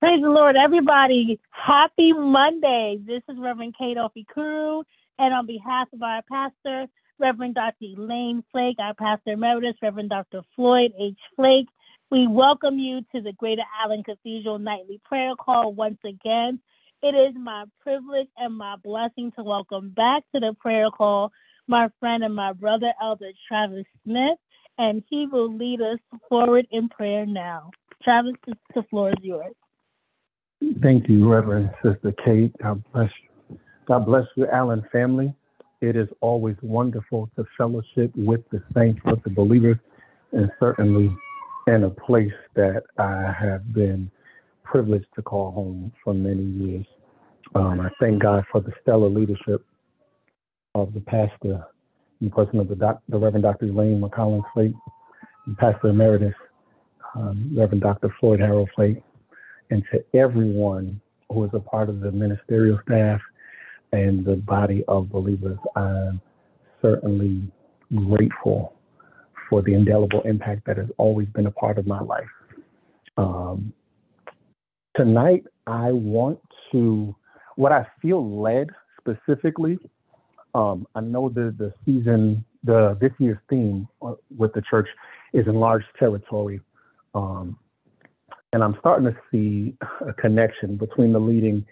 Praise the Lord, everybody. Happy Monday. This is Reverend Kate Ofikuru, and on behalf of our pastor, Reverend Dr. Elaine Flake, our pastor emeritus, Reverend Dr. Floyd H. Flake, we welcome you to the Greater Allen Cathedral Nightly Prayer Call once again. It is my privilege and my blessing to welcome back to the prayer call my friend and my brother, Elder Travis Smith, and he will lead us forward in prayer now. Travis, the floor is yours. Thank you, Reverend Sister Kate. God bless you. God bless you, Allen family. It is always wonderful to fellowship with the saints, with the believers, and certainly in a place that I have been privileged to call home for many years. Um, I thank God for the stellar leadership of the pastor, in person of the, doc, the Reverend Dr. Elaine McCollins Flake, Pastor Emeritus, um, Reverend Dr. Floyd Harold Flake, and to everyone who is a part of the ministerial staff and the body of believers. I'm certainly grateful for the indelible impact that has always been a part of my life. Um, tonight, I want to, what I feel led specifically, um, I know the, the season, the this year's theme uh, with the church is enlarged territory. Um, and I'm starting to see a connection between the leading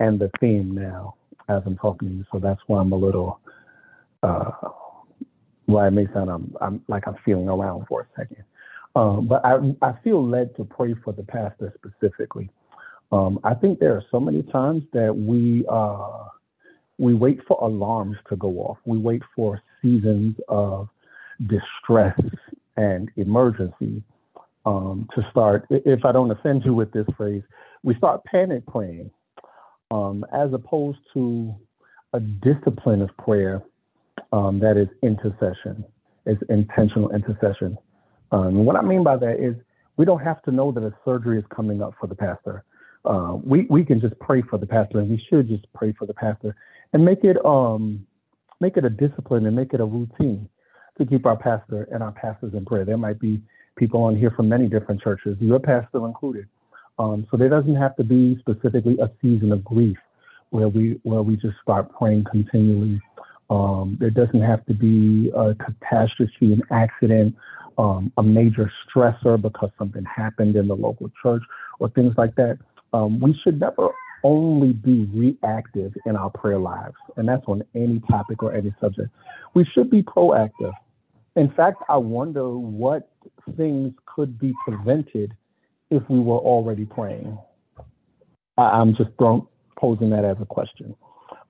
and the theme now as I'm talking to you. So that's why I'm a little, uh, why it may sound I'm, I'm like I'm feeling around for a second. Um, but I, I feel led to pray for the pastor specifically. Um, I think there are so many times that we uh, we wait for alarms to go off. We wait for seasons of distress and emergency um, to start, if I don't offend you with this phrase, we start panic praying um, as opposed to a discipline of prayer um, that is intercession, is intentional intercession. Um, what I mean by that is we don't have to know that a surgery is coming up for the pastor. Uh, we we can just pray for the pastor, and we should just pray for the pastor and make it um make it a discipline and make it a routine to keep our pastor and our pastors in prayer. There might be people on here from many different churches, your pastor included. Um, so there doesn't have to be specifically a season of grief where we where we just start praying continually. Um, there doesn't have to be a catastrophe, an accident, um, a major stressor because something happened in the local church or things like that. Um, we should never only be reactive in our prayer lives, and that's on any topic or any subject. We should be proactive. In fact, I wonder what things could be prevented if we were already praying. I, am just throwing, posing that as a question.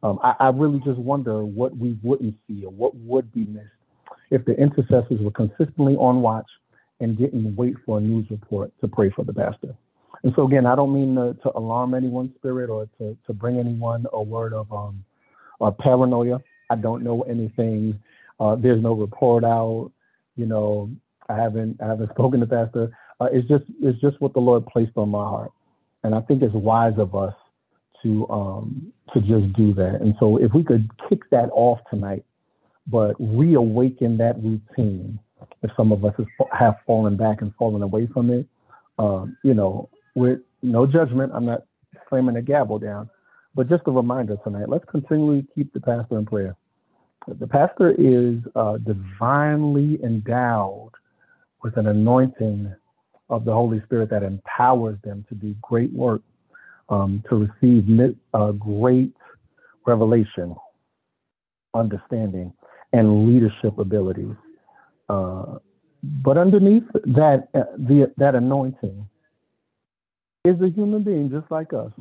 Um, I, I really just wonder what we wouldn't see or what would be missed if the intercessors were consistently on watch and didn't wait for a news report to pray for the pastor. And so again, I don't mean to, to alarm anyone's spirit or to, to bring anyone a word of um, paranoia. I don't know anything. Uh, there's no report out. You know, I haven't I haven't spoken to pastor. Uh, it's just it's just what the Lord placed on my heart, and I think it's wise of us to um, to just do that. And so if we could kick that off tonight, but reawaken that routine, if some of us have fallen back and fallen away from it, um, you know, with no judgment, I'm not slamming a gavel down, but just a reminder tonight. Let's continually keep the pastor in prayer. The pastor is uh, divinely endowed with an anointing of the Holy Spirit that empowers them to do great work, um, to receive uh, great revelation, understanding, and leadership abilities. Uh, but underneath that, uh, the, that anointing is a human being just like us,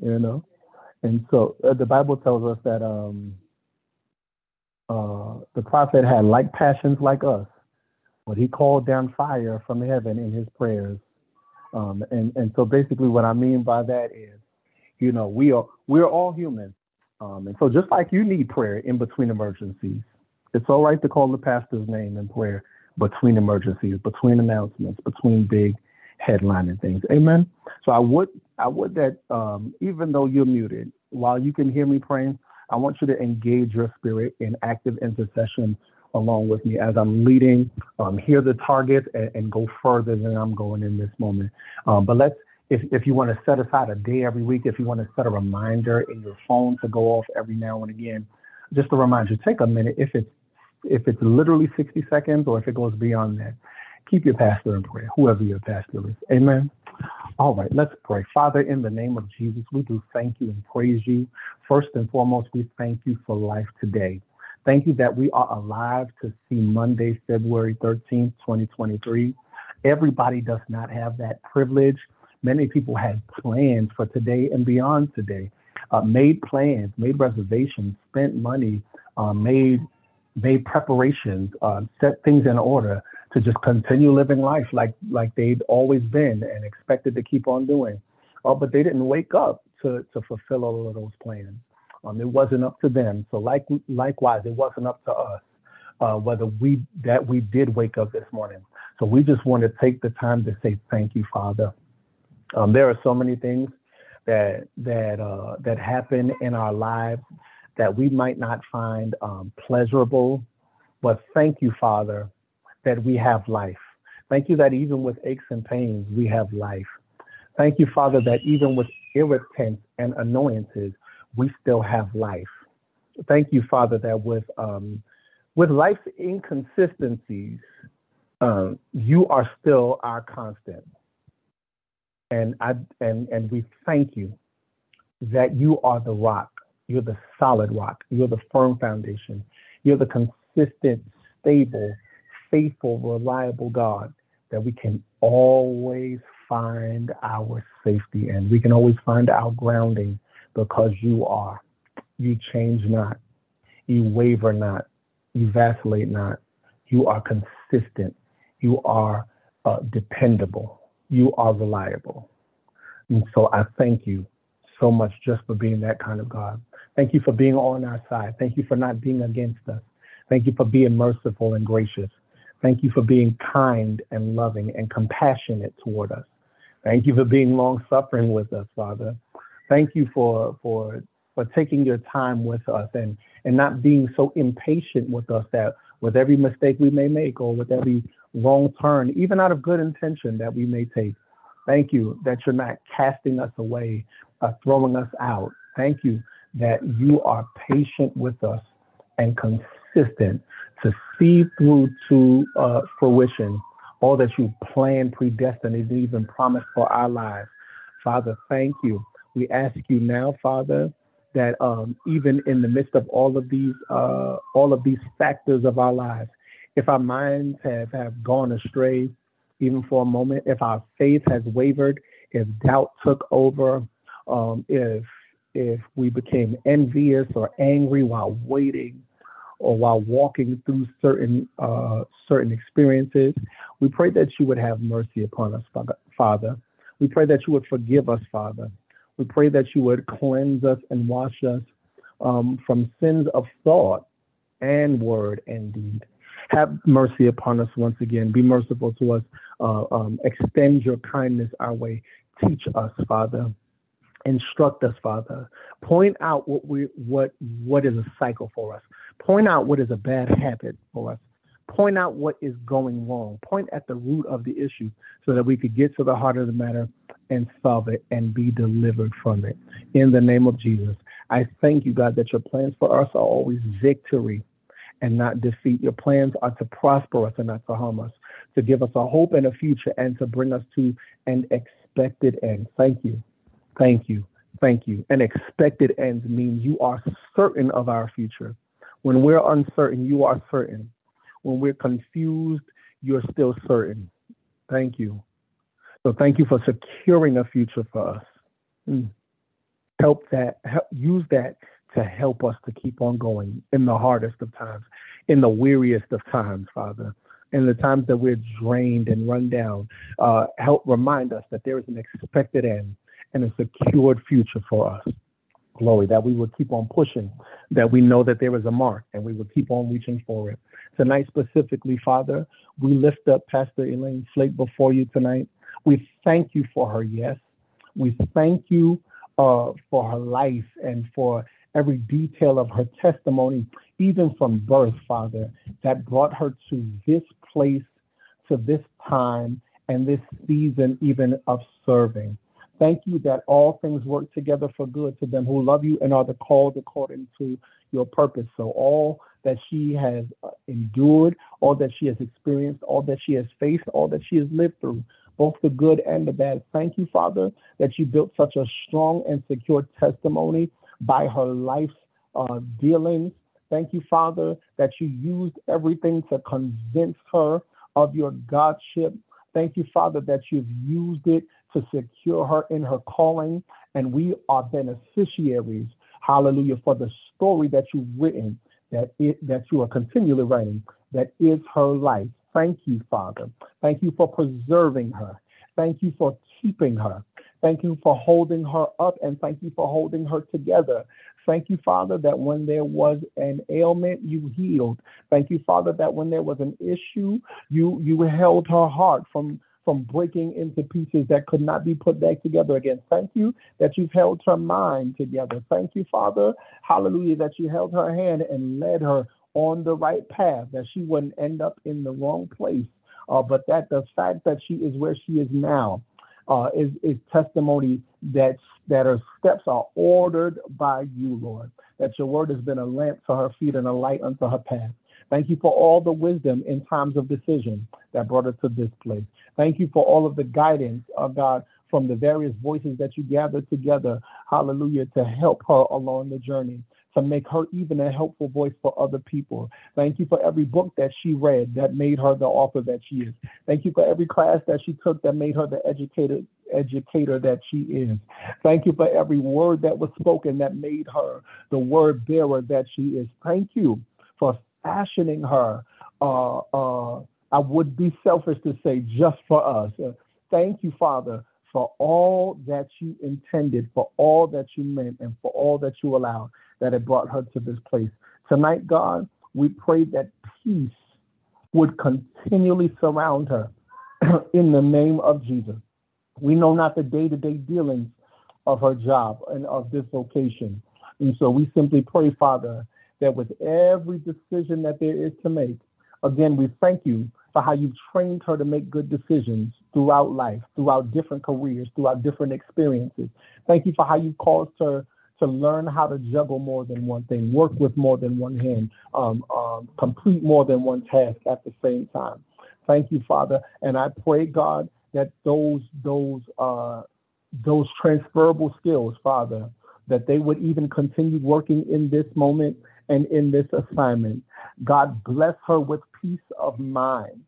you know. And so uh, the Bible tells us that um, uh, the prophet had like passions like us, but he called down fire from heaven in his prayers. Um, and, and so basically what I mean by that is, you know, we are we're all human. Um, and so just like you need prayer in between emergencies, it's all right to call the pastor's name in prayer between emergencies, between announcements, between big headline and things. Amen. So I would I would that um, even though you're muted, while you can hear me praying, I want you to engage your spirit in active intercession along with me as I'm leading, um, hear the target and, and, go further than I'm going in this moment. Um, but let's if, if you want to set aside a day every week, if you want to set a reminder in your phone to go off every now and again, just to remind you, take a minute. If it's if it's literally 60 seconds or if it goes beyond that, keep your pastor in prayer, whoever your pastor is. Amen. All right, let's pray. Father, in the name of Jesus, we do thank you and praise you. First and foremost, we thank you for life today. Thank you that we are alive to see Monday, February 13th, 2023. Everybody does not have that privilege. Many people had plans for today and beyond today, uh, made plans, made reservations, spent money, uh, made made preparations, uh, set things in order to just continue living life like like they'd always been and expected to keep on doing. Uh, but they didn't wake up to to fulfill all of those plans. Um, it wasn't up to them. So like likewise, it wasn't up to us uh, whether we that we did wake up this morning. So we just want to take the time to say thank you, Father. Um, there are so many things that that uh, that happen in our lives that we might not find um, pleasurable, but thank you, Father, that we have life. Thank you that even with aches and pains, we have life. Thank you, Father, that even with irritants and annoyances, we still have life. Thank you, Father, that with um, with life's inconsistencies, um, you are still our constant. And I and and we thank you that you are the rock. You're the solid rock. You're the firm foundation. You're the consistent, stable, faithful, reliable God that we can always find our safety and We can always find our grounding because you are. You change not. You waver not. You vacillate not. You are consistent. You are uh, dependable. You are reliable. And so I thank you so much just for being that kind of God. Thank you for being on our side. Thank you for not being against us. Thank you for being merciful and gracious. Thank you for being kind and loving and compassionate toward us. Thank you for being long suffering with us, Father. Thank you for for for taking your time with us and and not being so impatient with us that with every mistake we may make or with every wrong turn, even out of good intention that we may take. Thank you that you're not casting us away, uh, throwing us out. Thank you that you are patient with us and consistent to see through to uh, fruition all that you planned, predestined, and even promised for our lives. Father, thank you. We ask you now, Father, that um, even in the midst of all of these uh, all of these factors of our lives, if our minds have, have gone astray, even for a moment, if our faith has wavered, if doubt took over, um, if if we became envious or angry while waiting, or while walking through certain uh, certain experiences. We pray that you would have mercy upon us, Father. We pray that you would forgive us, Father. We pray that you would cleanse us and wash us um, from sins of thought and word and deed. Have mercy upon us once again. Be merciful to us. Uh, um, extend your kindness our way. Teach us, Father. Instruct us, Father. Point out what we what what is a cycle for us. Point out what is a bad habit for us. Point out what is going wrong. Point at the root of the issue so that we could get to the heart of the matter and solve it and be delivered from it. In the name of Jesus, I thank you, God, that your plans for us are always victory and not defeat. Your plans are to prosper us and not to harm us, to give us a hope and a future and to bring us to an expected end. Thank you. Thank you. Thank you. An expected end means you are certain of our future. When we're uncertain, you are certain. When we're confused, you're still certain. Thank you. So thank you for securing a future for us. Mm. Help that, help, use that to help us to keep on going in the hardest of times, in the weariest of times, Father. In the times that we're drained and run down, uh, help remind us that there is an expected end and a secured future for us glory, that we will keep on pushing, that we know that there is a mark and we will keep on reaching for it. Tonight, specifically, Father, we lift up Pastor Elaine Flake before you tonight. We thank you for her yes. We thank you uh, for her life and for every detail of her testimony, even from birth, Father, that brought her to this place, to this time, and this season, even of serving. Thank you that all things work together for good to them who love you and are the called according to your purpose. So all that she has endured, all that she has experienced, all that she has faced, all that she has lived through, both the good and the bad. Thank you, Father, that you built such a strong and secure testimony by her life's uh, dealings. Thank you, Father, that you used everything to convince her of your Godship. Thank you, Father, that you've used it to secure her in her calling. And we are beneficiaries, hallelujah, for the story that you've written, that, it, that you are continually writing, that is her life. Thank you, Father. Thank you for preserving her. Thank you for keeping her. Thank you for holding her up and thank you for holding her together. Thank you, Father, that when there was an ailment, you healed. Thank you, Father, that when there was an issue, you you held her heart from from breaking into pieces that could not be put back together again. Thank you that you've held her mind together. Thank you, Father, hallelujah, that you held her hand and led her on the right path, that she wouldn't end up in the wrong place, uh, but that the fact that she is where she is now uh, is, is testimony that that her steps are ordered by you, Lord. That your word has been a lamp to her feet and a light unto her path. Thank you for all the wisdom in times of decision that brought us to this place. Thank you for all of the guidance, oh God, from the various voices that you gathered together, hallelujah, to help her along the journey to make her even a helpful voice for other people. Thank you for every book that she read that made her the author that she is. Thank you for every class that she took that made her the educated educator that she is. Thank you for every word that was spoken that made her the word bearer that she is. Thank you for fashioning her. Uh, uh, I would be selfish to say just for us. Uh, thank you, Father, for all that you intended, for all that you meant, and for all that you allowed that had brought her to this place. Tonight, God, we pray that peace would continually surround her in the name of Jesus. We know not the day to day dealings of her job and of this vocation. And so we simply pray, Father, that with every decision that there is to make, again, we thank you for how you've trained her to make good decisions throughout life, throughout different careers, throughout different experiences. Thank you for how you caused her to learn how to juggle more than one thing, work with more than one hand, um, um, complete more than one task at the same time. Thank you, Father, and I pray, God, that those those uh, those transferable skills, Father, that they would even continue working in this moment and in this assignment. God bless her with peace of mind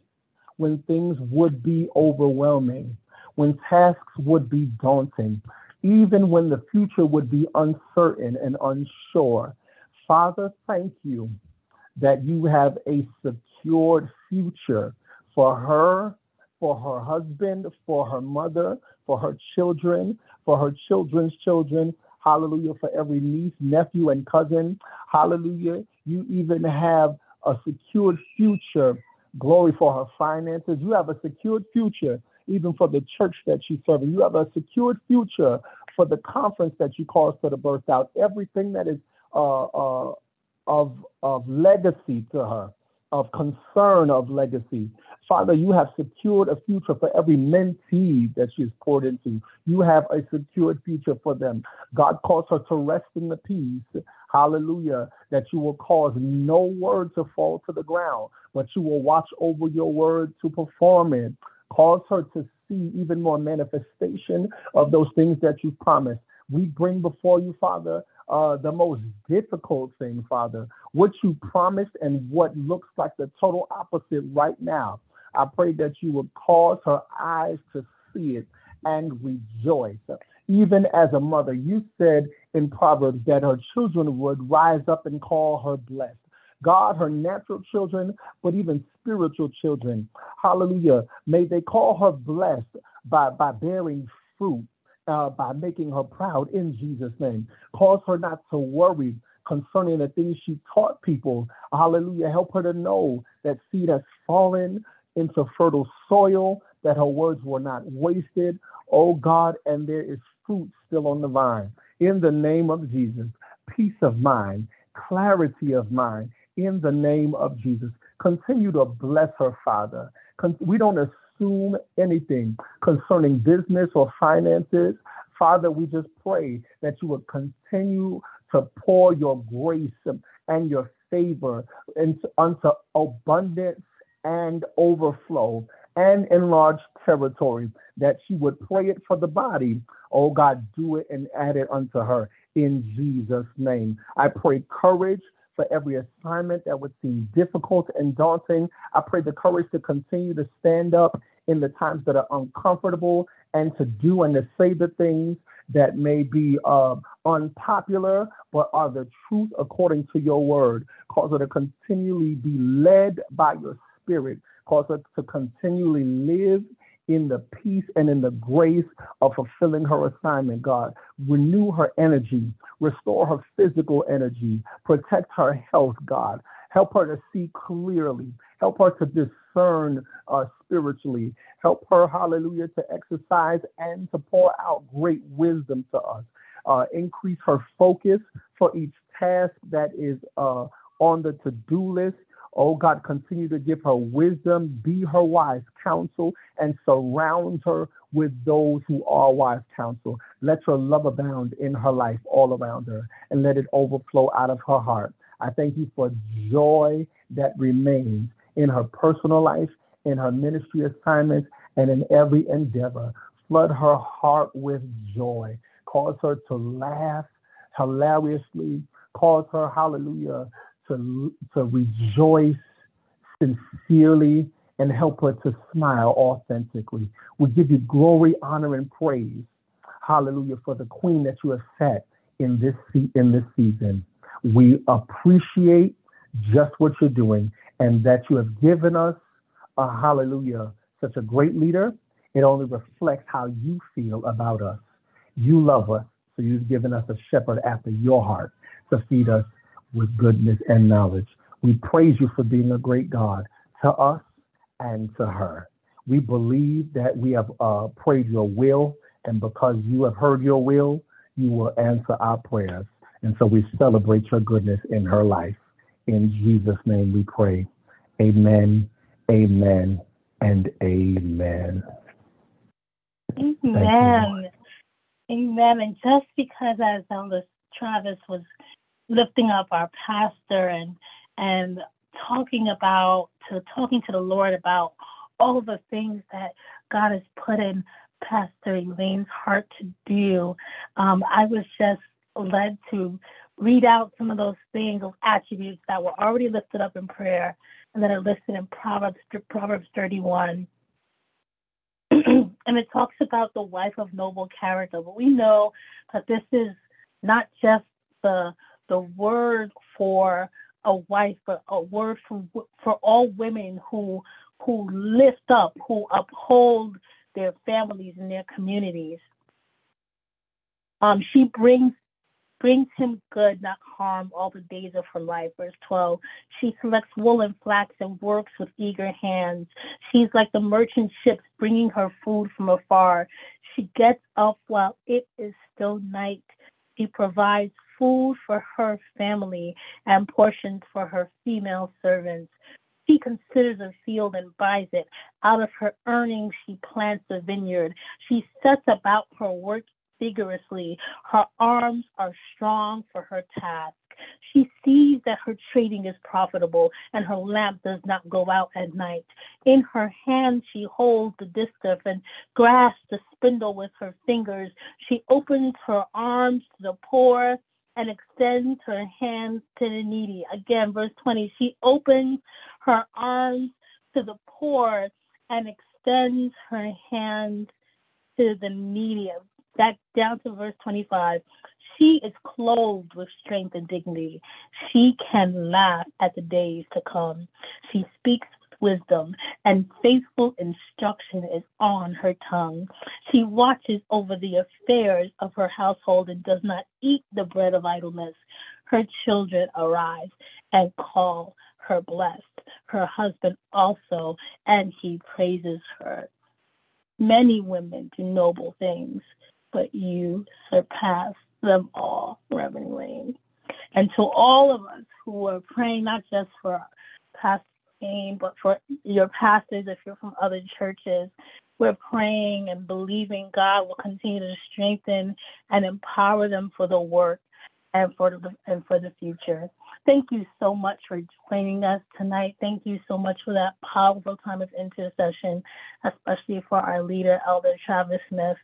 when things would be overwhelming, when tasks would be daunting, even when the future would be uncertain and unsure. Father, thank you that you have a secured future for her, for her husband, for her mother, for her children, for her children's children. Hallelujah. For every niece, nephew, and cousin. Hallelujah. You even have a secured future. Glory for her finances. You have a secured future even for the church that she's serving. You have a secured future for the conference that you caused her to burst out. Everything that is uh, uh, of of legacy to her, of concern of legacy. Father, you have secured a future for every mentee that she's poured into. You have a secured future for them. God calls her to rest in the peace. Hallelujah. That you will cause no word to fall to the ground, but you will watch over your word to perform it. Cause her to see even more manifestation of those things that you promised. We bring before you, Father, uh, the most difficult thing, Father, what you promised and what looks like the total opposite right now. I pray that you would cause her eyes to see it and rejoice. Even as a mother, you said in Proverbs that her children would rise up and call her blessed. God, her natural children, but even spiritual children. Hallelujah. May they call her blessed by, by bearing fruit, uh, by making her proud in Jesus' name. Cause her not to worry concerning the things she taught people. Hallelujah. Help her to know that seed has fallen into fertile soil, that her words were not wasted. Oh God, and there is fruit still on the vine. In the name of Jesus, peace of mind, clarity of mind, in the name of Jesus. Continue to bless her, Father. We don't assume anything concerning business or finances. Father, we just pray that you would continue to pour your grace and your favor into, unto abundance and overflow and enlarged territory, that she would pray it for the body. Oh God, do it and add it unto her in Jesus' name. I pray courage for every assignment that would seem difficult and daunting. I pray the courage to continue to stand up in the times that are uncomfortable and to do and to say the things that may be uh, unpopular, but are the truth according to your word. Cause her to continually be led by your spirit. Cause her to continually live in the peace and in the grace of fulfilling her assignment, God. Renew her energy, restore her physical energy, protect her health, God. Help her to see clearly, help her to discern uh, spiritually, help her, hallelujah, to exercise and to pour out great wisdom to us. Uh, increase her focus for each task that is uh, on the to do list Oh God, continue to give her wisdom, be her wise counsel, and surround her with those who are wise counsel. Let your love abound in her life all around her, and let it overflow out of her heart. I thank you for joy that remains in her personal life, in her ministry assignments, and in every endeavor. Flood her heart with joy. Cause her to laugh hilariously. Cause her, hallelujah, to, to rejoice sincerely and help her to smile authentically. We give you glory, honor, and praise. Hallelujah for the queen that you have set in this in this season. We appreciate just what you're doing and that you have given us a hallelujah, such a great leader. It only reflects how you feel about us. You love us, so you've given us a shepherd after your heart to feed us with goodness and knowledge. We praise you for being a great God to us and to her. We believe that we have uh, prayed your will, and because you have heard your will, you will answer our prayers. And so we celebrate your goodness in her life. In Jesus' name we pray. Amen, amen, and amen. Amen. Amen. And just because as Elder Travis was lifting up our pastor and and talking about to talking to the Lord about all the things that God has put in Pastor Elaine's heart to do. Um, I was just led to read out some of those things, those attributes that were already lifted up in prayer and that are listed in Proverbs Proverbs 31. and it talks about the wife of noble character. But we know that this is not just the the word for a wife, but a word for for all women who who lift up, who uphold their families and their communities. Um, she brings brings him good, not harm, all the days of her life. Verse 12. She selects wool and flax and works with eager hands. She's like the merchant ships bringing her food from afar. She gets up while it is still night. She provides food for her family and portions for her female servants. She considers a field and buys it. Out of her earnings, she plants a vineyard. She sets about her work vigorously. Her arms are strong for her task. She sees that her trading is profitable and her lamp does not go out at night. In her hand, she holds the distaff and grasps the spindle with her fingers. She opens her arms to the poor and extends her hands to the needy. Again, verse 20, she opens her arms to the poor and extends her hands to the needy. Back down to verse 25. She is clothed with strength and dignity. She can laugh at the days to come. She speaks wisdom, and faithful instruction is on her tongue. She watches over the affairs of her household and does not eat the bread of idleness. Her children arise and call her blessed, her husband also, and he praises her. Many women do noble things, but you surpass them all, Reverend Lane. And to all of us who are praying not just for Pastor but for your pastors, if you're from other churches, we're praying and believing God will continue to strengthen and empower them for the work and for the and for the future. Thank you so much for joining us tonight. Thank you so much for that powerful time of intercession, especially for our leader, Elder Travis Smith,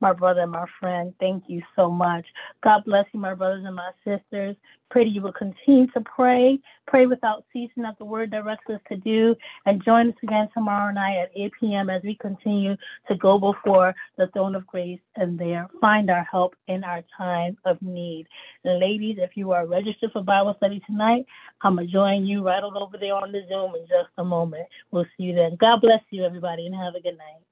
my brother, my friend. Thank you so much. God bless you, my brothers and my sisters. Pray that you will continue to pray, pray without ceasing as the word directs us to do, and join us again tomorrow night at 8 p.m. as we continue to go before the throne of grace and there find our help in our time of need. ladies, if you are registered for Bible study tonight, I'm going to join you right over there on the Zoom in just a moment. We'll see you then. God bless you, everybody, and have a good night.